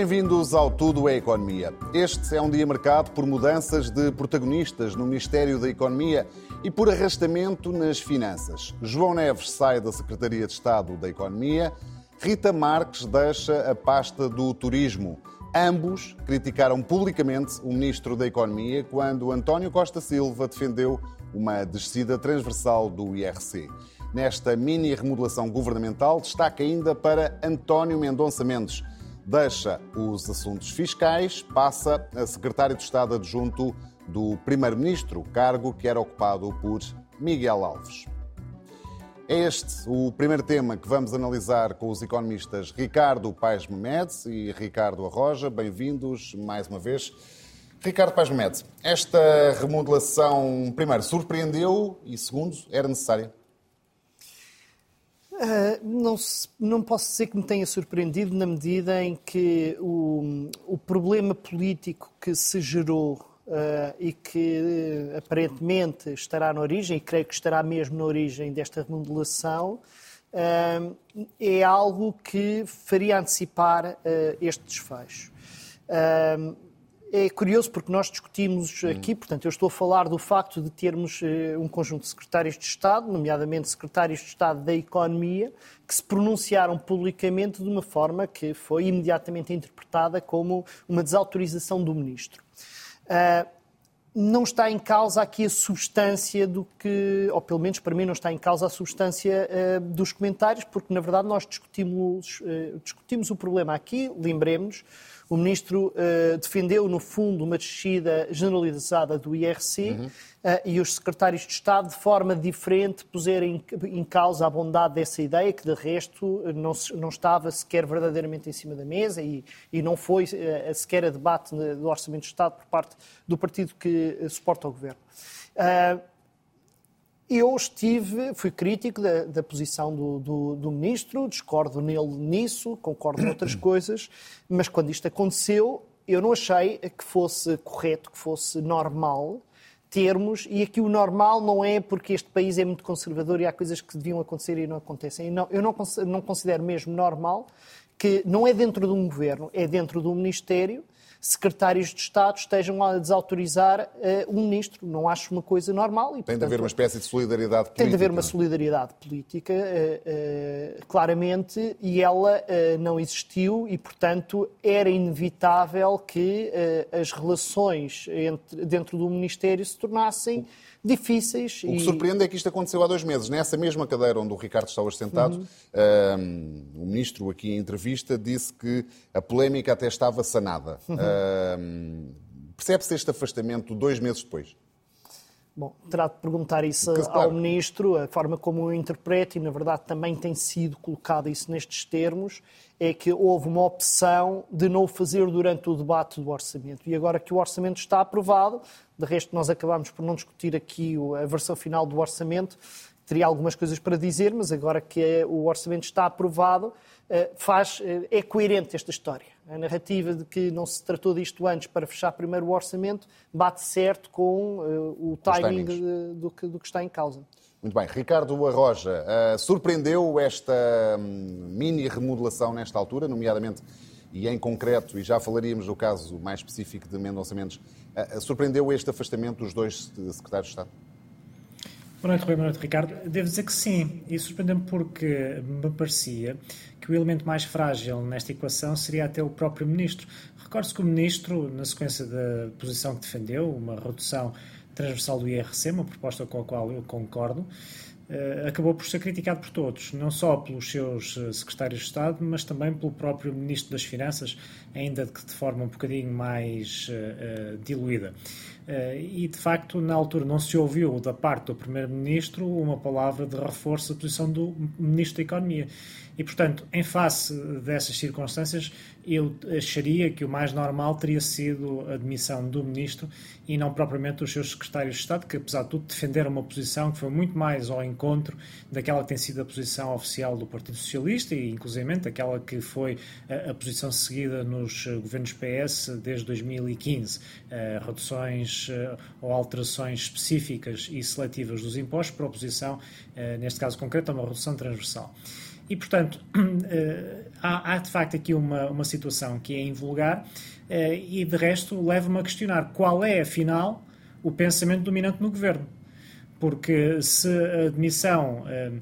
Bem-vindos ao Tudo é Economia. Este é um dia marcado por mudanças de protagonistas no Ministério da Economia e por arrastamento nas finanças. João Neves sai da Secretaria de Estado da Economia, Rita Marques deixa a pasta do Turismo. Ambos criticaram publicamente o Ministro da Economia quando António Costa Silva defendeu uma descida transversal do IRC. Nesta mini remodelação governamental, destaca ainda para António Mendonça Mendes deixa os assuntos fiscais, passa a secretário de Estado adjunto do Primeiro-Ministro, cargo que era ocupado por Miguel Alves. É este o primeiro tema que vamos analisar com os economistas Ricardo Paes Memedes e Ricardo Arroja. Bem-vindos mais uma vez. Ricardo Paes Memedes, esta remodelação, primeiro, surpreendeu e, segundo, era necessária? Uh, não, não, posso dizer que me tenha surpreendido na medida em que o, o problema político que se gerou uh, e que uh, aparentemente estará na origem, e creio que estará mesmo na origem desta remodelação, é algo que faria antecipar este desfecho. É curioso porque nós discutimos aqui, portanto, eu estou a falar do facto de termos uh, um conjunto de secretários de Estado, nomeadamente secretários de Estado da Economia, que se pronunciaram publicamente de uma forma que foi imediatamente interpretada como uma desautorização do ministro. Uh, não está em causa aqui a substância do que, ou pelo menos para mim não está em causa a substância uh, dos comentários, porque na verdade nós discutimos, discutimos o problema aqui, lembremos o ministro uh, defendeu, no fundo, uma descida generalizada do IRC uhum. uh, e os secretários de Estado, de forma diferente, puseram em, em, causa a bondade dessa ideia, que de resto não, não estava sequer verdadeiramente em cima da mesa e, e não foi uh, sequer a debate do Orçamento de Estado por parte do partido que suporta o governo. Eu estive, fui crítico da, da posição do, do, do, ministro, discordo nele nisso, concordo em outras coisas, mas quando isto aconteceu, eu não achei que fosse correto, que fosse normal termos, e aqui o normal não é porque este país é muito conservador e há coisas que deviam acontecer e não acontecem. Não, eu não, não considero mesmo normal que não é dentro de um governo, é dentro de um ministério secretários de Estado estejam a desautorizar uh, um ministro. Não acho uma coisa normal. E, tem portanto, de haver uma espécie de solidariedade política. Tem de haver uma solidariedade política, uh, uh, claramente, e ela não existiu e, portanto, era inevitável que as relações entre, dentro do Ministério se tornassem difíceis. O que e... surpreende é que isto aconteceu há dois meses. Nessa mesma cadeira onde o Ricardo está hoje sentado, uhum. um, o ministro, aqui em entrevista, disse que a polémica até estava sanada. Uhum. Um, Percebe-se este afastamento dois meses depois? Bom, terá de perguntar isso que, ao Ministro, a forma como o interpreta, e na verdade também tem sido colocado isso nestes termos, é que houve uma opção de não o fazer durante o debate do Orçamento. E agora que o Orçamento está aprovado, de resto nós acabamos por não discutir aqui a versão final do Orçamento, teria algumas coisas para dizer, mas agora que o Orçamento está aprovado, eh, faz, eh, é coerente esta história. A narrativa de que não se tratou disto antes para fechar primeiro o orçamento bate certo com uh, o timing do, que, do, que, está em causa. Muito bem. Ricardo Arroja, uh, surpreendeu esta um, mini remodelação nesta altura, nomeadamente e em concreto, e já falaríamos do caso mais específico de Mendonça Mendes, uh, surpreendeu este afastamento dos dois secretários de Estado? Boa noite, Rui. Boa noite, Ricardo. Devo dizer que sim, e surpreendeu-me porque me parecia que o elemento mais frágil nesta equação seria até o próprio Ministro. Recorde-se que o Ministro, na sequência da posição que defendeu, uma redução transversal do IRC, uma proposta com a qual eu concordo, eh, acabou por ser criticado por todos, não só pelos seus eh, secretários de Estado, mas também pelo próprio Ministro das Finanças, ainda que de forma um bocadinho mais uh, diluída. Uh, e, de facto, na altura não se ouviu da parte do Primeiro-Ministro uma palavra de reforço da posição do Ministro da Economia. E, portanto, em face dessas circunstâncias, eu acharia que o mais normal teria sido a admissão do Ministro e não propriamente os seus secretários de Estado, que, apesar de tudo, defenderam uma posição que foi muito mais ao encontro daquela que tem sido a posição oficial do Partido Socialista e, inclusive, aquela que foi a, a posição seguida nos governos PS desde 2015. Uh, eh, uh, ou alterações específicas e seletivas dos impostos para oposição, uh, neste caso concreto, a uma redução transversal. E, portanto, há, há, de facto aqui uma, uma situação que é invulgar e, de resto, leva-me a questionar qual é, afinal, o pensamento dominante no governo porque se a admissão eh,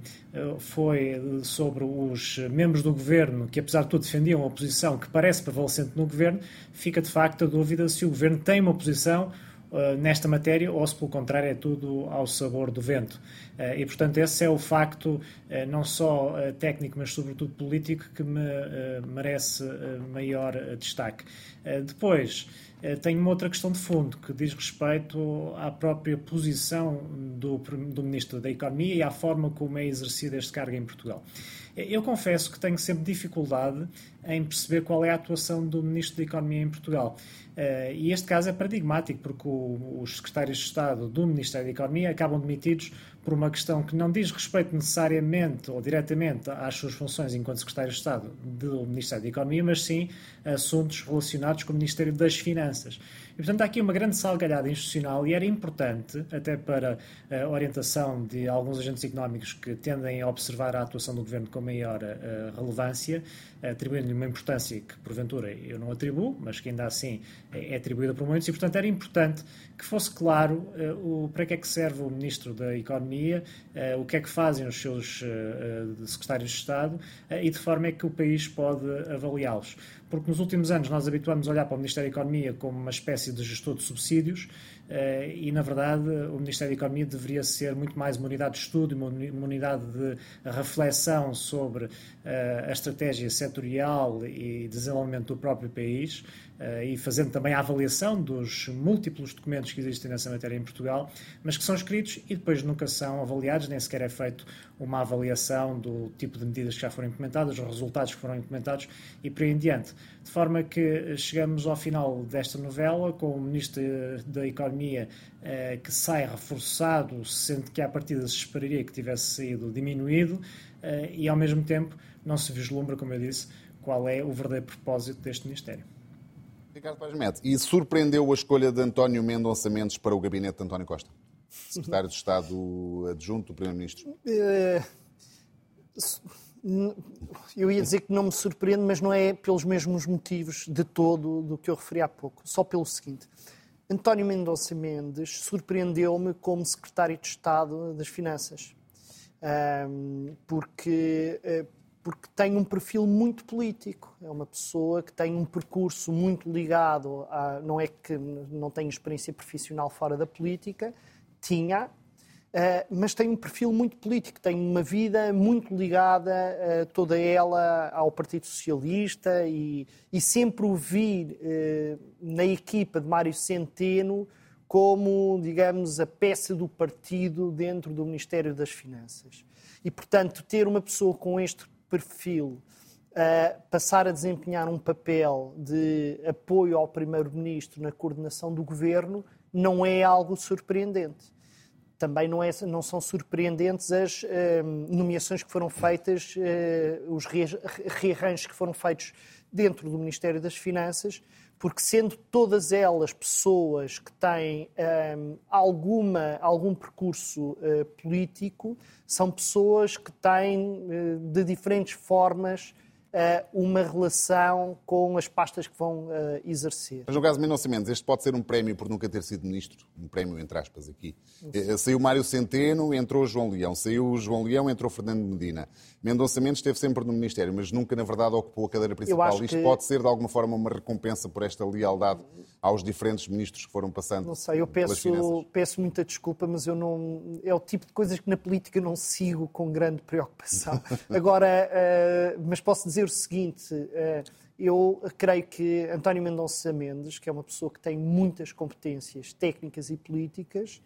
foi sobre os membros do governo que, apesar de tudo, defendiam uma posição que parece prevalecente no governo, fica de facto a dúvida se o governo tem uma posição eh, nesta matéria ou se, pelo contrário, é tudo ao sabor do vento. Eh, e, portanto, esse é o facto, não só técnico, mas sobretudo político, que me merece maior destaque. Depois. Eh, tenho uma outra questão de fundo que diz respeito à própria posição do, do Ministro da Economia e à forma como é exercido este cargo em Portugal. Eu confesso que tenho sempre dificuldade em perceber qual é a atuação do Ministro da Economia em Portugal. Uh, e este caso é paradigmático, porque o, os secretários de Estado do Ministério da Economia acabam demitidos por uma questão que não diz respeito necessariamente ou diretamente às suas funções enquanto secretários de Estado do Ministério da Economia, mas sim assuntos relacionados com o Ministério das Finanças. Portanto, há aqui uma grande salgalhada institucional e era importante, até para a orientação de alguns agentes económicos que tendem a observar a atuação do Governo com maior uh, relevância, atribuindo-lhe uma importância que, porventura, eu não atribuo, mas que ainda assim é, é atribuída por muitos, e, portanto, era importante que fosse claro uh, o, para que é que serve o Ministro da Economia, uh, o que é que fazem os seus secretários de Estado e de forma é que o país pode avaliá-los porque nos últimos anos nós habituamos a olhar para o Ministério da Economia como uma espécie de gestor de subsídios eh, e, na verdade, o Ministério da Economia deveria ser muito mais uma unidade de estudo, uma unidade de reflexão sobre eh, a estratégia setorial e desenvolvimento do próprio país e fazendo também a avaliação dos múltiplos documentos que existem nessa matéria em Portugal, mas que são escritos e depois nunca são avaliados, nem sequer é feito uma avaliação do tipo de medidas que já foram implementadas, os resultados que foram implementados e por aí em diante. De forma que chegamos ao final desta novela com o Ministro da Economia eh, que sai reforçado, sendo que à partida se esperaria que tivesse saído diminuído eh, e ao mesmo tempo não se vislumbra, como eu disse, qual é o verdadeiro propósito deste Ministério. Ricardo Paz Mete, e surpreendeu a escolha de António Mendonça Mendes para o gabinete de António Costa? Secretário de Estado adjunto do Primeiro-Ministro. Uh, eu ia dizer que não me surpreende, mas não é pelos mesmos motivos de todo do que eu referi há pouco. Só pelo seguinte. António Mendonça Mendes surpreendeu-me como secretário de Estado das Finanças. Um, porque, eh, porque tem um perfil muito político. É uma pessoa que tem um percurso muito ligado a. Não é que não tem experiência profissional fora da política, tinha, Uh, mas tem um perfil muito político, tem uma vida muito ligada, uh, toda ela, ao Partido Socialista e, e sempre o vi uh, na equipa de Mário Centeno como, digamos, a peça do partido dentro do Ministério das Finanças. E, portanto, ter uma pessoa com este perfil passar a desempenhar um papel de apoio ao Primeiro-Ministro na coordenação do governo não é algo surpreendente. Também não, é, não são surpreendentes as uh, nomeações que foram feitas, uh, os rearranjos que foram feitos dentro do Ministério das Finanças, porque sendo todas elas pessoas que têm um, alguma, algum percurso uh, político, são pessoas que têm de diferentes formas uma relação com as pastas que vão exercer. Mas no caso de Mendonça Mendes, este pode ser um prémio por nunca ter sido ministro? Um prémio, entre aspas, aqui. Eh, saiu Mário Centeno, entrou João Leão. Saiu João Leão, entrou Fernando Medina. Mendonça Mendes esteve sempre no Ministério, mas nunca, na verdade, ocupou a cadeira principal. Isto que... pode ser, de alguma forma, uma recompensa por esta lealdade aos diferentes ministros que foram passando Não sei, eu peço, peço muita desculpa, mas eu não... É o tipo de coisas que na política não sigo com grande preocupação. Agora, uh, mas posso dizer o seguinte... Uh, eu creio que António Mendonça Mendes, que é uma pessoa que tem muitas competências técnicas e políticas,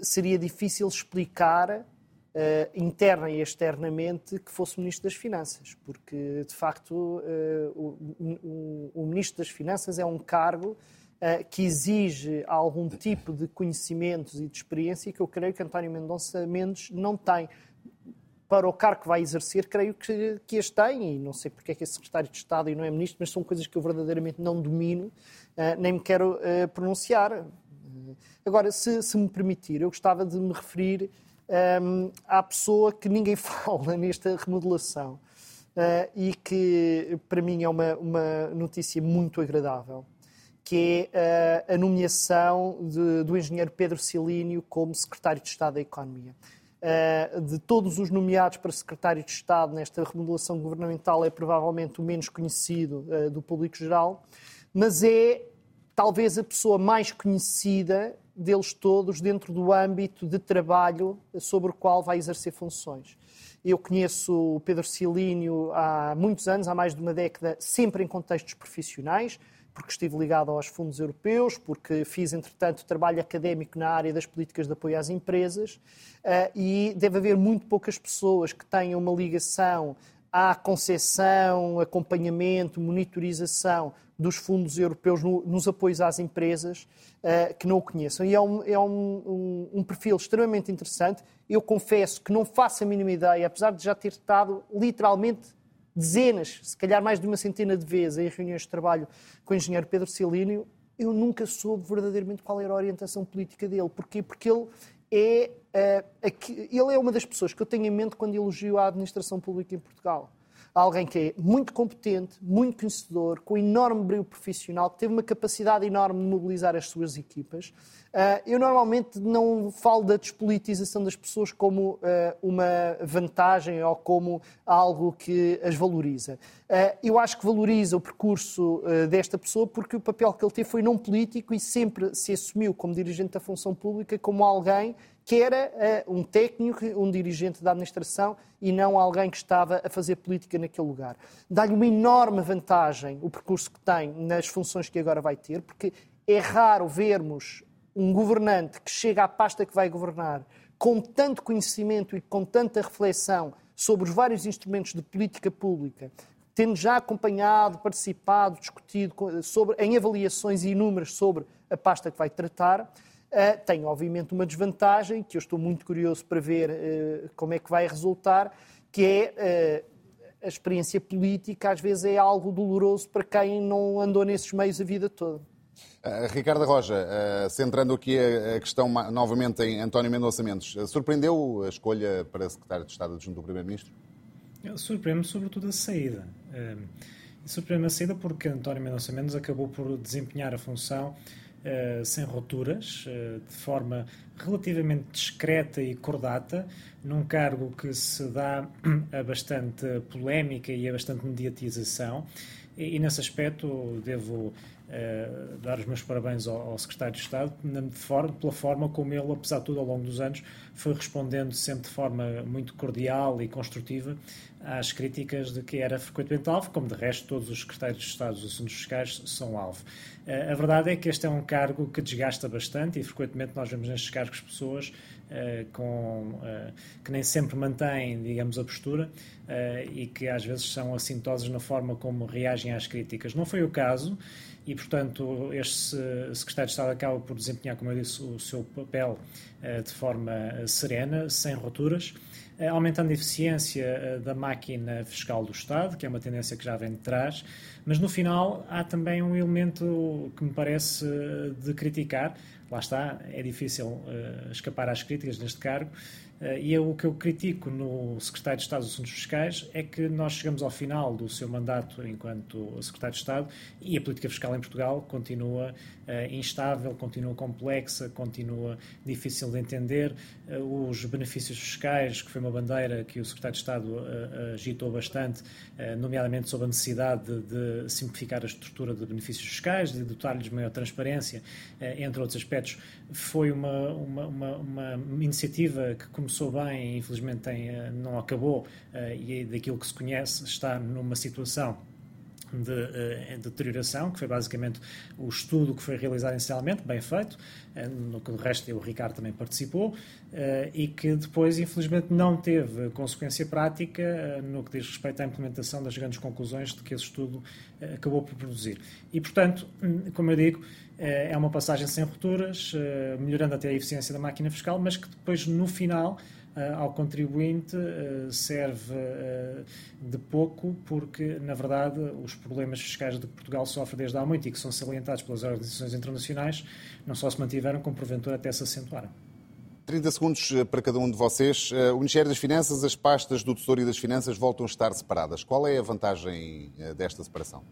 seria difícil explicar Uh, interna e externamente que fosse Ministro das Finanças, porque de facto uh, o, o, o, Ministro das Finanças é um cargo que exige algum tipo de conhecimentos e de experiência que eu creio que António Mendonça Mendes não tem. Para o cargo que vai exercer, creio que, que este tem, e não sei porque é que é secretário de Estado e não é ministro, mas são coisas que eu verdadeiramente não domino, nem me quero pronunciar. Agora, se, se me permitir, eu gostava de me referir um, à pessoa que ninguém fala nesta remodelação, e que para mim é uma, uma notícia muito agradável, que é a nomeação de, do engenheiro Pedro Silínio como secretário de Estado da Economia. de todos os nomeados para secretário de Estado nesta remodelação governamental, é provavelmente o menos conhecido do público geral, mas é talvez a pessoa mais conhecida deles todos dentro do âmbito de trabalho sobre o qual vai exercer funções. Eu conheço o Pedro Silínio há muitos anos, há mais de uma década, sempre em contextos profissionais, porque estive ligado aos fundos europeus, porque fiz, entretanto, trabalho académico na área das políticas de apoio às empresas, eh, e deve haver muito poucas pessoas que tenham uma ligação à concepção, acompanhamento, monitorização dos fundos europeus no, nos apoios às empresas uh, que não o conheçam. E é, um, é um, um, um, perfil extremamente interessante. Eu confesso que não faço a mínima ideia, apesar de já ter estado literalmente dezenas, se calhar mais de uma centena de vezes em reuniões de trabalho com o engenheiro Pedro Celínio, eu nunca soube verdadeiramente qual era a orientação política dele. Porquê? Porque ele é, uh, aqui, ele é uma das pessoas que eu tenho em mente quando elogio a administração pública em Portugal alguém que é muito competente, muito conhecedor, com enorme brilho profissional, que teve uma capacidade enorme de mobilizar as suas equipas. Uh, eu normalmente não falo da despolitização das pessoas como uh, uma vantagem ou como algo que as valoriza. Uh, eu acho que valoriza o percurso desta pessoa porque o papel que ele teve foi não político e sempre se assumiu como dirigente da função pública como alguém que era uh, um técnico, um dirigente da administração e não alguém que estava a fazer política naquele lugar. Dá-lhe uma enorme vantagem o percurso que tem nas funções que agora vai ter, porque é raro vermos um governante que chega à pasta que vai governar com tanto conhecimento e com tanta reflexão sobre os vários instrumentos de política pública, tendo já acompanhado, participado, discutido sobre, em avaliações inúmeras sobre a pasta que vai tratar, Uh, tem, obviamente, uma desvantagem, que eu estou muito curioso para ver uh, como é que vai resultar, que é uh, a experiência política, às vezes é algo doloroso para quem não andou nesses meios a vida toda. Ricardo Roja, centrando aqui a questão novamente em António Mendonça Mendes, surpreendeu a escolha para secretário de Estado adjunto do Primeiro-Ministro? Surpreende-me sobretudo a saída. Surpreende-me a saída porque António Mendonça Mendes acabou por desempenhar a função Uh, sem rupturas, uh, de forma relativamente discreta e cordata, num cargo que se dá a bastante polémica e a bastante mediatização. E, e nesse aspecto, devo uh, dar os meus parabéns ao, ao Secretário de Estado pela forma como ele, apesar de tudo, ao longo dos anos, foi respondendo sempre de forma muito cordial e construtiva às críticas de que era frequentemente alvo, como de resto todos os secretários de Estado dos assuntos fiscais são alvo. Eh, a verdade é que este é um cargo que desgasta bastante e frequentemente nós vemos nestes cargos pessoas com, uh, que nem sempre mantêm, digamos, a postura uh, e que às vezes são assintosas na forma como reagem às críticas. Não foi o caso e, portanto, este secretário de Estado acaba por desempenhar, como eu disse, o seu papel de forma serena, sem rupturas. Eh, aumentando a eficiência eh, da máquina fiscal do Estado, que é uma tendência que já vem de trás, mas no final há também um elemento que me parece eh, de criticar. Lá está, é difícil escapar às críticas neste cargo, eh, e eu, o que eu critico no Secretário de Estado dos Assuntos Fiscais é que nós chegamos ao final do seu mandato enquanto Secretário de Estado e a política fiscal em Portugal continua uh, instável, continua complexa, continua difícil de entender. Uh, os benefícios fiscais, que foi uma bandeira que o Secretário de Estado uh, agitou bastante, nomeadamente sobre a necessidade de, de, simplificar a estrutura de benefícios fiscais, de dotar-lhes maior transparência, entre outros aspectos, foi uma, uma, uma, uma iniciativa que começou bem, infelizmente tem, eh, não acabou, eh, e daquilo que se conhece está numa situação de, uh, deterioração, que foi basicamente o estudo que foi realizado inicialmente, bem feito, uh, no que o resto o Ricardo também participou, uh, e que depois, infelizmente, não teve consequência prática no que diz respeito à implementação das grandes conclusões de que esse estudo acabou por produzir. E, portanto, hum, como eu digo, é uma passagem sem rupturas, melhorando até a eficiência da máquina fiscal, mas que depois, no final, ao contribuinte serve de pouco, porque, na verdade, os problemas fiscais de que Portugal sofre desde há muito e que são salientados pelas organizações internacionais não só se mantiveram, como porventura até se acentuaram. 30 segundos eh, para cada um de vocês. Eh, o Ministério das Finanças, as pastas do Tesouro e das Finanças voltam a estar separadas. Qual é a vantagem eh, desta separação?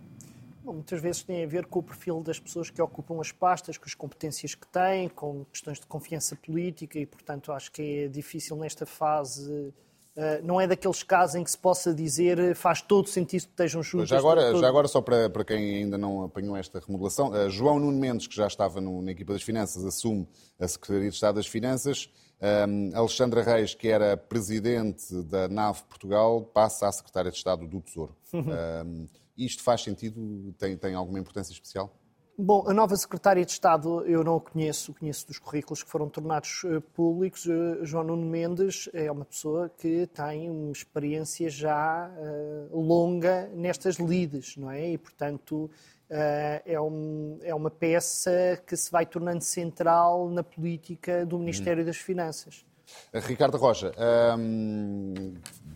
Bom, muitas vezes tem a ver com o perfil das pessoas que ocupam as pastas, com as competências que têm, com questões de confiança política e, portanto, acho que é difícil nesta fase Uh, não é daqueles casos em que se possa dizer faz todo sentido que estejam juntos. Já agora, todo... já agora só para, para quem ainda não apanhou esta remodelação, uh, João Nuno Mendes, que já estava no, na equipa das Finanças, assume a Secretaria de Estado das Finanças. Um, Alexandra Reis, que era presidente da NAV Portugal, passa à Secretária de Estado do Tesouro. um, isto faz sentido? Tem, tem alguma importância especial? Bom, a nova secretária de Estado eu não a conheço, conheço dos currículos que foram tornados uh, públicos. Uh, João Nuno Mendes é uma pessoa que tem uma experiência já uh, longa nestas lides, não é? E, portanto, é, um, é uma peça que se vai tornando central na política do Ministério das Finanças. Ricardo Rocha, um,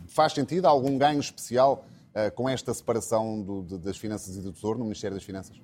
faz sentido algum ganho especial com esta separação do, de, das finanças e do Tesouro no Ministério das Finanças?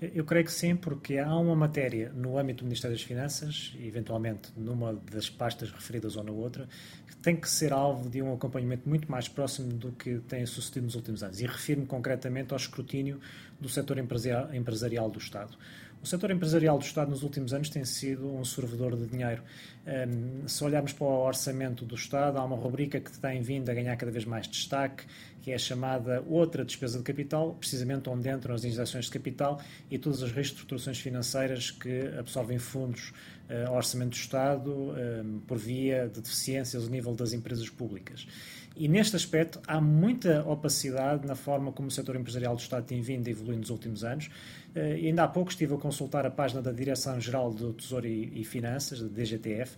Eu creio que sim, porque há uma matéria no âmbito do Ministério das Finanças, eventualmente numa das pastas referidas ou na outra, que tem que ser alvo de um acompanhamento muito mais próximo do que tem sucedido nos últimos anos. E refiro-me concretamente ao escrutínio do setor empresarial do Estado. O setor empresarial do Estado nos últimos anos tem sido um servidor de dinheiro. Um, se olharmos para o orçamento do Estado, há uma rubrica que tem vindo a ganhar cada vez mais destaque, que é chamada outra despesa de capital, precisamente onde entram as injeções de capital e todas as reestruturações financeiras que absorvem fundos uh, ao orçamento do Estado um, por via de deficiências ao nível das empresas públicas. E neste aspecto há muita opacidade na forma como o setor empresarial do Estado tem vindo a evoluir nos últimos anos. Uh, ainda há pouco estive a consultar a página da Direção-Geral do Tesouro e, e Finanças, da DGTF,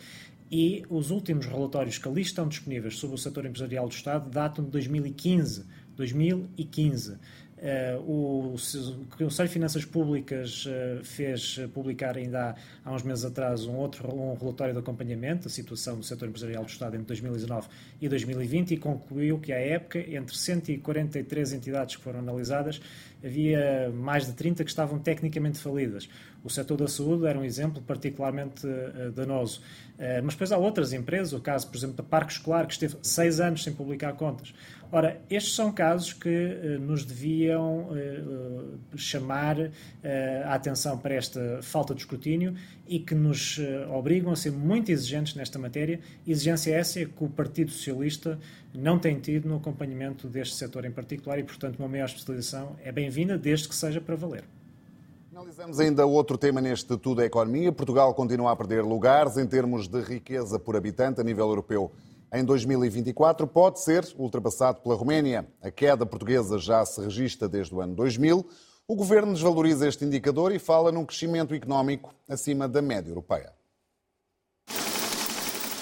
e os últimos relatórios que ali estão disponíveis sobre o setor empresarial do Estado datam de 2015. 2015. Uh, o, Conselho de Finanças Públicas uh, fez publicar ainda há, há, uns meses atrás um outro um relatório de acompanhamento da situação do setor empresarial do Estado entre 2019 e 2020 e concluiu que, à época, entre 143 entidades que foram analisadas, havia mais de 30 que estavam tecnicamente falidas. O setor da saúde era um exemplo particularmente uh, danoso. mas depois há outras empresas, o caso, por exemplo, da Parque Escolar, que esteve seis anos sem publicar contas. Ora, estes são casos que uh, nos deviam chamar a atenção para esta falta de escrutínio e que nos obrigam a ser muito exigentes nesta matéria. Exigência essa é que o Partido Socialista não tem tido no acompanhamento deste setor em particular e, portanto, uma maior especialização é bem-vinda, desde que seja para valer. Analisamos ainda outro tema neste Tudo é Economia. Portugal continua a perder lugares em termos de riqueza por habitante a nível europeu em 2024 pode ser ultrapassado pela Roménia. A queda portuguesa já se registra desde o ano 2000. O governo desvaloriza este indicador e fala num crescimento económico acima da média europeia.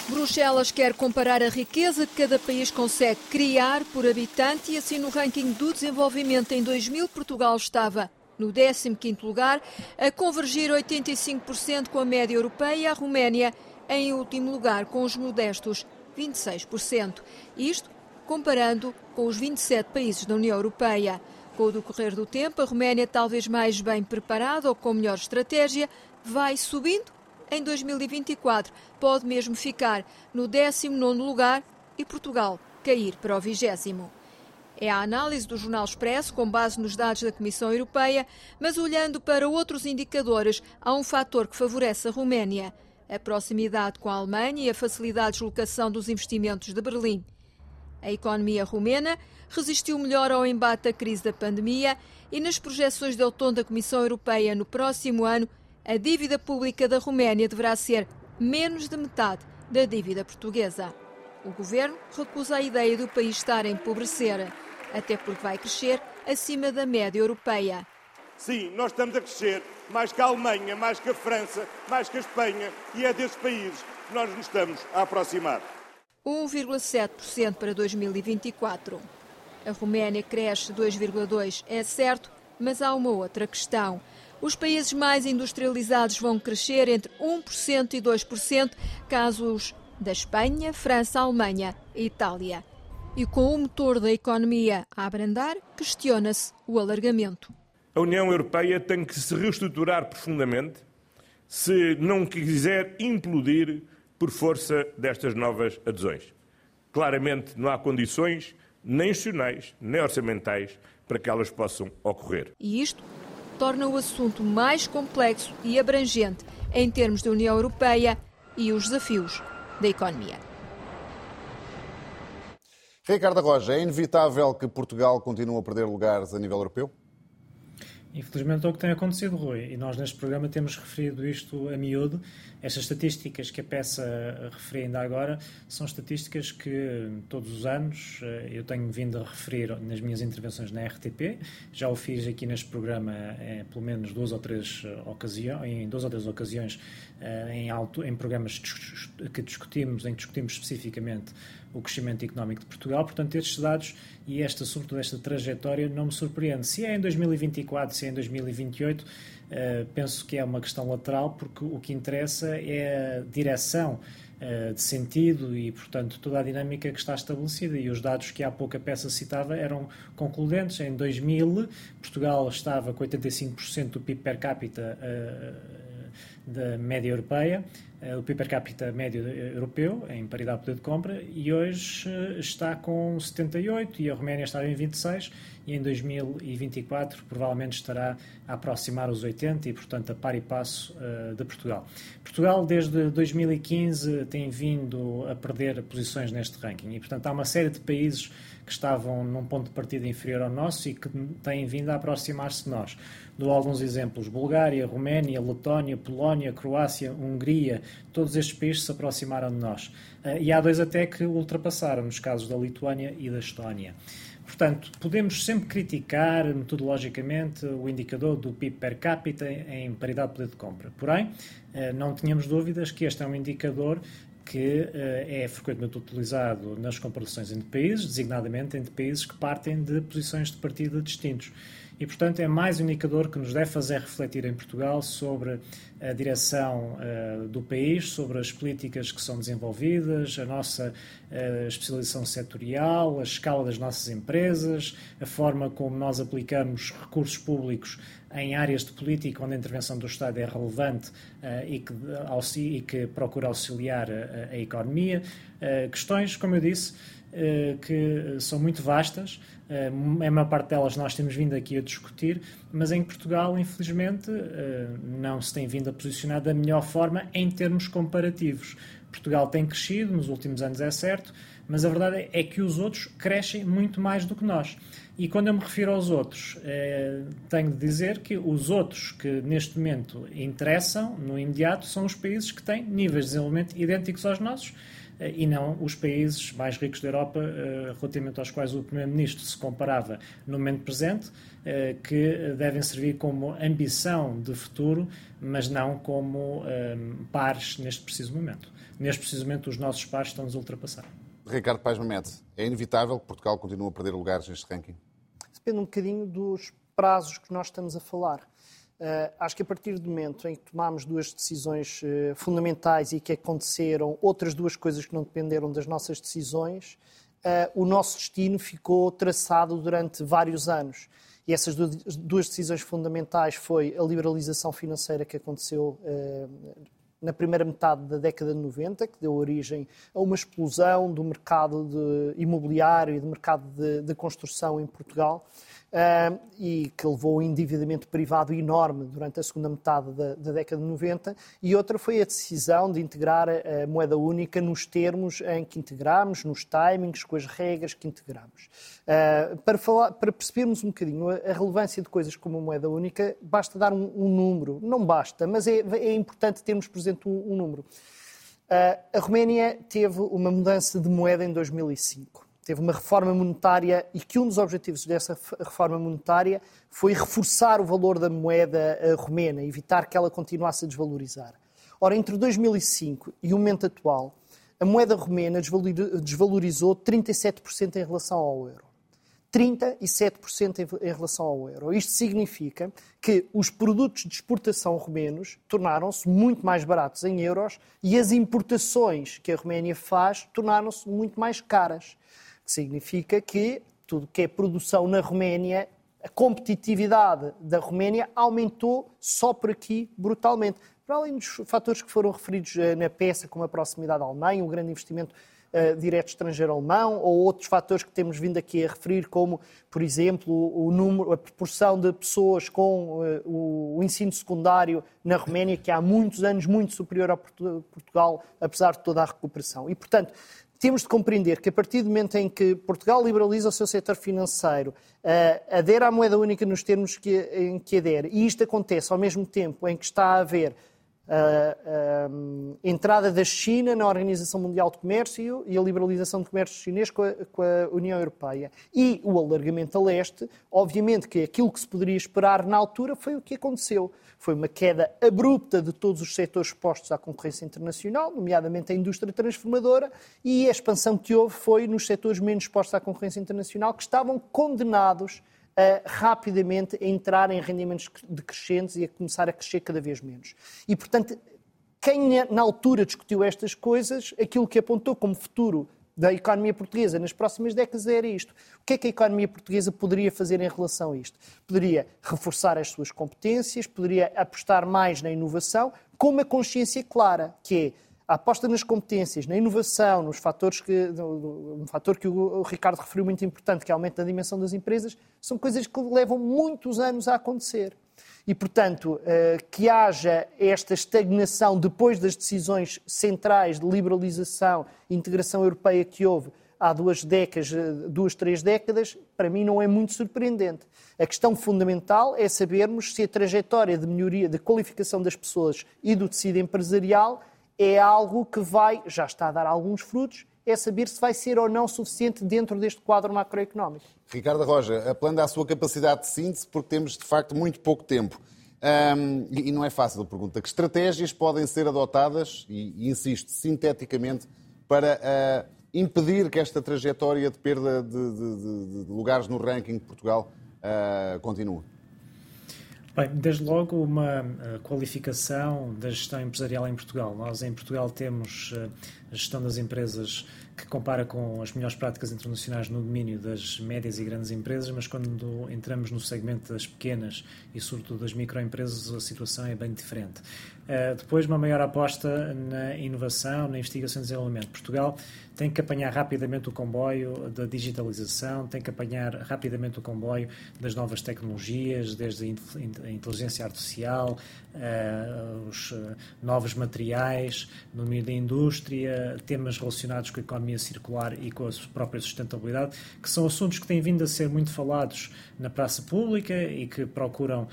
Bruxelas quer comparar a riqueza que cada país consegue criar por habitante e assim no ranking do desenvolvimento em 2000 Portugal estava no 15º lugar, a convergir 85% com a média europeia a Roménia em último lugar com os modestos 26%. Isto comparando com os 27 países da União Europeia. Com o decorrer do tempo, a Roménia, talvez mais bem preparada ou com melhor estratégia, vai subindo. Em 2024, pode mesmo ficar no 19 lugar e Portugal cair para o 20. É a análise do Jornal Expresso, com base nos dados da Comissão Europeia, mas olhando para outros indicadores, há um fator que favorece a Roménia a proximidade com a Alemanha e a facilidade de deslocação dos investimentos de Berlim. A economia rumena resistiu melhor ao embate da crise da pandemia e nas projeções de outono da Comissão Europeia no próximo ano, a dívida pública da Roménia deverá ser menos de metade da dívida portuguesa. O governo recusa a ideia do país estar a empobrecer, até porque vai crescer acima da média europeia. Sim, nós estamos a crescer mais que a Alemanha, mais que a França, mais que a Espanha, e é desses países que nós nos estamos a aproximar. 1,7% para 2024. A Roménia cresce 2,2%, é certo, mas há uma outra questão. Os países mais industrializados vão crescer entre 1% e 2%, casos da Espanha, França, Alemanha e Itália. E com o motor da economia a abrandar, questiona-se o alargamento. A União Europeia tem que se reestruturar profundamente se não quiser implodir por força destas novas adesões. Claramente não há condições nem institucionais, nem orçamentais para que elas possam ocorrer. E isto torna o assunto mais complexo e abrangente em termos da União Europeia e os desafios da economia. Ricardo Roja, é inevitável que Portugal continue a perder lugares a nível europeu? Infelizmente é o que tem acontecido, Rui, e nós neste programa temos referido isto a miúdo. Estas estatísticas que a peça refere ainda agora são estatísticas que todos os anos eh, eu tenho vindo a referir nas minhas intervenções na RTP. Já o fiz aqui neste programa pelo menos duas ou três eh, ocasiões, em duas ou três ocasiões em, alto, em programas que discutimos, em que discutimos especificamente o crescimento económico de Portugal. Portanto, estes dados e esta, sobretudo esta trajetória, não me surpreende. Se é em 2024, se é em 2028, uh, penso que é uma questão lateral, porque o que interessa é a direção uh, de sentido e, portanto, toda a dinâmica que está estabelecida. E os dados que há pouco a peça citava eram concludentes. Em 2000, Portugal estava com 85% do PIB per capita. Uh, da média europeia, eh, o PIB per capita médio europeu, em paridade de poder de compra, e hoje eh, está com 78 e a Roménia estava em 26 e em 2024 provavelmente estará a aproximar os 80 e, portanto, a par e passo uh, de Portugal. Portugal, desde 2015, tem vindo a perder posições neste ranking e, portanto, há uma série de países que estavam num ponto de partida inferior ao nosso e que têm vindo a aproximar-se de nós. Dou alguns exemplos: Bulgária, Roménia, Letónia, Polónia, Croácia, Hungria, todos estes países se aproximaram de nós. Uh, e há dois até que ultrapassaram, nos casos da Lituânia e da Estónia. Portanto, podemos sempre criticar metodologicamente o indicador do PIB per capita em paridade de poder de compra. Porém, eh, não tínhamos dúvidas que este é um indicador que eh, é frequentemente utilizado nas comparações entre países, designadamente entre países que partem de posições de partida distintos. E, portanto, é mais um indicador que nos deve fazer refletir em Portugal sobre a direção uh, do país, sobre as políticas que são desenvolvidas, a nossa uh, especialização setorial, a escala das nossas empresas, a forma como nós aplicamos recursos públicos em áreas de política onde a intervenção do Estado é relevante uh, e, que, e, que, procura auxiliar a, a economia. questões, como eu disse, que são muito vastas eh, a maior parte delas nós temos vindo aqui a discutir, mas em Portugal, infelizmente, eh, não se tem vindo a posicionar da melhor forma em termos comparativos. Portugal tem crescido nos últimos anos, é certo, mas a verdade é que os outros crescem muito mais do que nós. E quando eu me refiro aos outros, eh, tenho de dizer que os outros que neste momento interessam, no imediato, são os países que têm níveis de desenvolvimento idênticos aos nossos eh, e não os países mais ricos da Europa, eh, relativamente aos quais o Primeiro-Ministro se comparava no momento presente, eh, que devem servir como ambição de futuro, mas não como pares neste preciso momento. Neste preciso momento, os nossos pares estão-nos a ultrapassar. Ricardo Paes Mamede, é inevitável que Portugal continue a perder lugares neste ranking? Depende um bocadinho dos prazos que nós estamos a falar. Uh, acho que a partir do momento em que tomámos duas decisões uh, fundamentais e que aconteceram outras duas coisas que não dependeram das nossas decisões, uh, o nosso destino ficou traçado durante vários anos. E essas duas decisões fundamentais foi a liberalização financeira que aconteceu na primeira metade da década de 90, que deu origem a uma explosão do mercado imobiliário e do mercado de, de construção em Portugal uh, e que levou um endividamento privado enorme durante a segunda metade da, da, década de 90, e outra foi a decisão de integrar a, moeda única nos termos em que integramos, nos timings, com as regras que integramos. Uh, para, falar, para percebermos um bocadinho a, a, relevância de coisas como a moeda única, basta dar um, um número. Não basta, mas é, é importante termos presente um, um número. Uh, a Roménia teve uma mudança de moeda em 2005 teve uma reforma monetária e que um dos objetivos dessa reforma monetária foi reforçar o valor da moeda eh, romena, evitar que ela continuasse a desvalorizar. Ora, entre 2005 e o momento atual, a moeda romena desvalorizou 37% em relação ao euro. 37% em relação ao euro. Isto significa que os produtos de exportação romenos tornaram-se muito mais baratos em euros e as importações que a Roménia faz tornaram-se muito mais caras significa que tudo que é produção na Roménia, a competitividade da Roménia aumentou só por aqui brutalmente. para além dos fatores que foram referidos uh, na peça, como a proximidade à Alemanha, o grande investimento uh, direto estrangeiro alemão, ou outros fatores que temos vindo aqui a referir, como, por exemplo, o número, a proporção de pessoas com uh, o ensino secundário na Roménia, que há muitos anos muito superior ao Portugal, apesar de toda a recuperação. E, portanto, temos de compreender que a partir do momento em que Portugal liberaliza o seu setor financeiro, uh, adere à moeda única nos termos que, em que adere, e isto acontece ao mesmo tempo em que está a haver a, entrada da China na Organização Mundial de Comércio e a liberalização do comércio chinês com a, com a, União Europeia. E o alargamento a leste, obviamente que aquilo que se poderia esperar na altura foi o que aconteceu. Foi uma queda abrupta de todos os setores expostos à concorrência internacional, nomeadamente a indústria transformadora, e a expansão que houve foi nos setores menos expostos à concorrência internacional, que estavam condenados a rapidamente entrar em rendimentos decrescentes e a começar a crescer cada vez menos. E, portanto, quem na altura discutiu estas coisas, aquilo que apontou como futuro da economia portuguesa nas próximas décadas era isto. O que é que a economia portuguesa poderia fazer em relação a isto? Poderia reforçar as suas competências, poderia apostar mais na inovação, com uma consciência clara, que é a aposta nas competências, na inovação, nos fatores que, um fator que o Ricardo referiu muito importante, que é o aumento da dimensão das empresas, são coisas que levam muitos anos a acontecer. E, portanto, eh, que haja esta estagnação depois das decisões centrais de liberalização e integração europeia que houve há duas décadas, eh, duas, três décadas, para mim não é muito surpreendente. A questão fundamental é sabermos se a trajetória de melhoria da qualificação das pessoas e do tecido empresarial é algo que vai, já está a dar alguns frutos, é saber se vai ser ou não suficiente dentro deste quadro macroeconómico. Ricardo Roja, apelando à sua capacidade de síntese, porque temos de facto muito pouco tempo. Um, e não é fácil a pergunta. Que estratégias podem ser adotadas, e, insisto, sinteticamente, para uh, impedir que esta trajetória de perda de, de, de, de lugares no ranking de Portugal uh, continue? Bem, desde logo uma uh, qualificação da gestão empresarial em Portugal. Nós em Portugal temos uh, a gestão das empresas que compara com as melhores práticas internacionais no domínio das médias e grandes empresas, mas quando entramos no segmento das pequenas e sobretudo das microempresas a situação é bem diferente. Uh, depois uma maior aposta na inovação, na investigação e desenvolvimento. Portugal tem que apanhar rapidamente o comboio da digitalização, tem que apanhar rapidamente o comboio das novas tecnologias, desde a inteligência artificial, uh, os uh, novos materiais, no meio da indústria, temas relacionados com a economia circular e com a própria sustentabilidade, que são assuntos que têm vindo a ser muito falados na praça pública e que procuram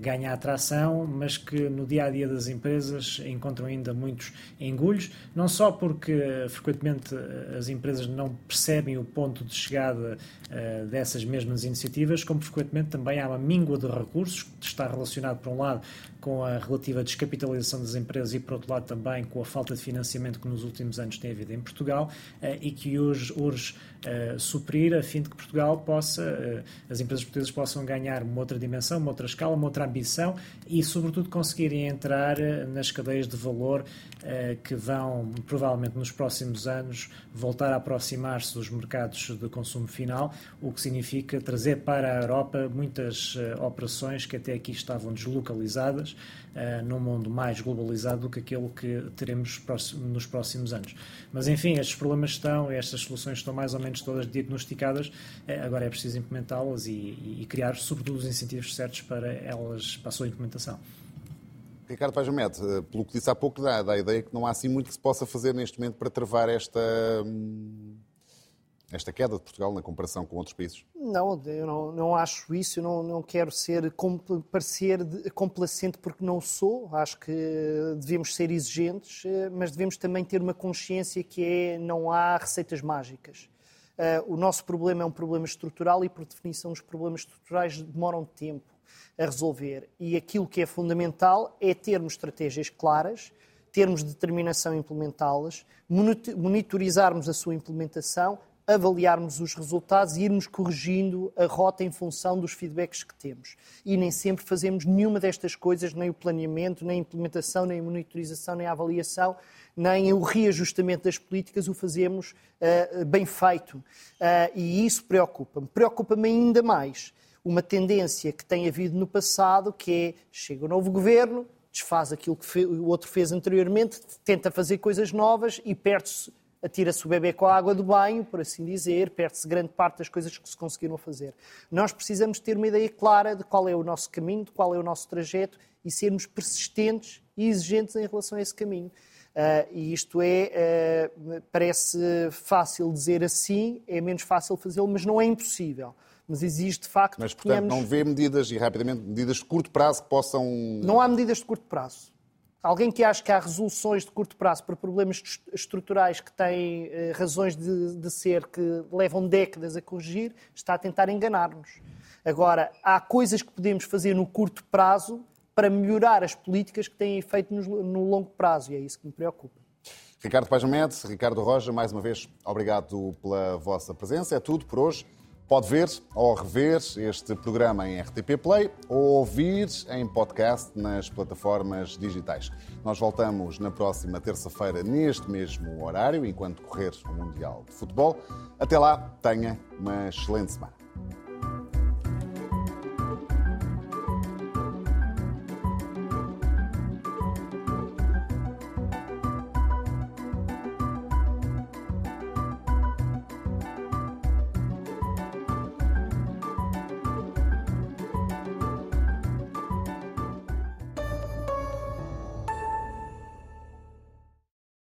ganhar atração, mas que no dia a dia das empresas encontram ainda muitos engulhos, não só porque frequentemente as empresas não percebem o ponto de chegada uh, dessas mesmas iniciativas, como frequentemente também há uma míngua de recursos que está relacionado, por um lado, com a relativa descapitalização das empresas e, por outro lado, também com a falta de financiamento que nos últimos anos tem havido em Portugal uh, e que hoje urge uh, suprir a fim de que Portugal possa, as empresas portuguesas possam ganhar uma outra dimensão, uma outra escala, uma outra ambição e, sobretudo, conseguirem entrar nas cadeias de valor que vão, provavelmente, nos próximos anos, voltar a aproximar-se dos mercados de consumo final, o que significa trazer para a Europa muitas operações que até aqui estavam deslocalizadas num mundo mais globalizado do que aquele que teremos nos próximos anos. Mas, enfim, estes problemas estão, estas soluções estão mais ou menos todas diagnosticadas, agora é preciso implementá-las e, e, criar, sobretudo, os incentivos certos para, elas, para a sua implementação. Ricardo Pajamete, eh, pelo que disse há pouco, dá, dá a ideia que não há assim muito que se possa fazer neste momento para travar esta, hum, esta queda de Portugal na comparação com outros países? Não, eu não, não acho isso, eu não, não quero ser, parecer complacente porque não sou, acho que devemos ser exigentes, eh, mas devemos também ter uma consciência que é não há receitas mágicas. Uh, o nosso problema é um problema estrutural e, por definição, os problemas estruturais demoram tempo a resolver. E aquilo que é fundamental é termos estratégias claras, termos determinação em implementá-las, monitorizarmos a sua implementação, avaliarmos os resultados e irmos corrigindo a rota em função dos feedbacks que temos. E nem sempre fazemos nenhuma destas coisas, nem o planeamento, nem a implementação, nem a monitorização, nem a avaliação, nem o reajustamento das políticas o fazemos uh, bem feito. Uh, e isso preocupa-me. Preocupa-me ainda mais uma tendência que tem havido no passado, que é chega o novo governo, desfaz aquilo que o outro fez anteriormente, tenta fazer coisas novas e perde-se, atira-se o bebê com a água do banho, por assim dizer, perde-se grande parte das coisas que se conseguiram fazer. Nós precisamos ter uma ideia clara de qual é o nosso caminho, de qual é o nosso trajeto e sermos persistentes e exigentes em relação a esse caminho. Uh, e isto é, uh, parece fácil dizer assim, é menos fácil fazê-lo, mas não é impossível. Mas existe de facto. Mas, portanto, não vê medidas, e rapidamente, medidas de curto prazo que possam. Não há medidas de curto prazo. Alguém que acha que há resoluções de curto prazo para problemas estruturais que têm eh, razões de, de, ser que levam décadas a corrigir, está a tentar enganar-nos. Agora, há coisas que podemos fazer no curto prazo para melhorar as políticas que têm efeito no, no longo prazo, e é isso que me preocupa. Ricardo Pajamed, Ricardo Roja, mais uma vez, obrigado pela vossa presença. É tudo por hoje. Pode ver ou rever este programa em RTP Play ou ouvir em podcast nas plataformas digitais. Nós voltamos na próxima terça-feira, neste mesmo horário, enquanto correr o Mundial de Futebol. Até lá, tenha uma excelente semana.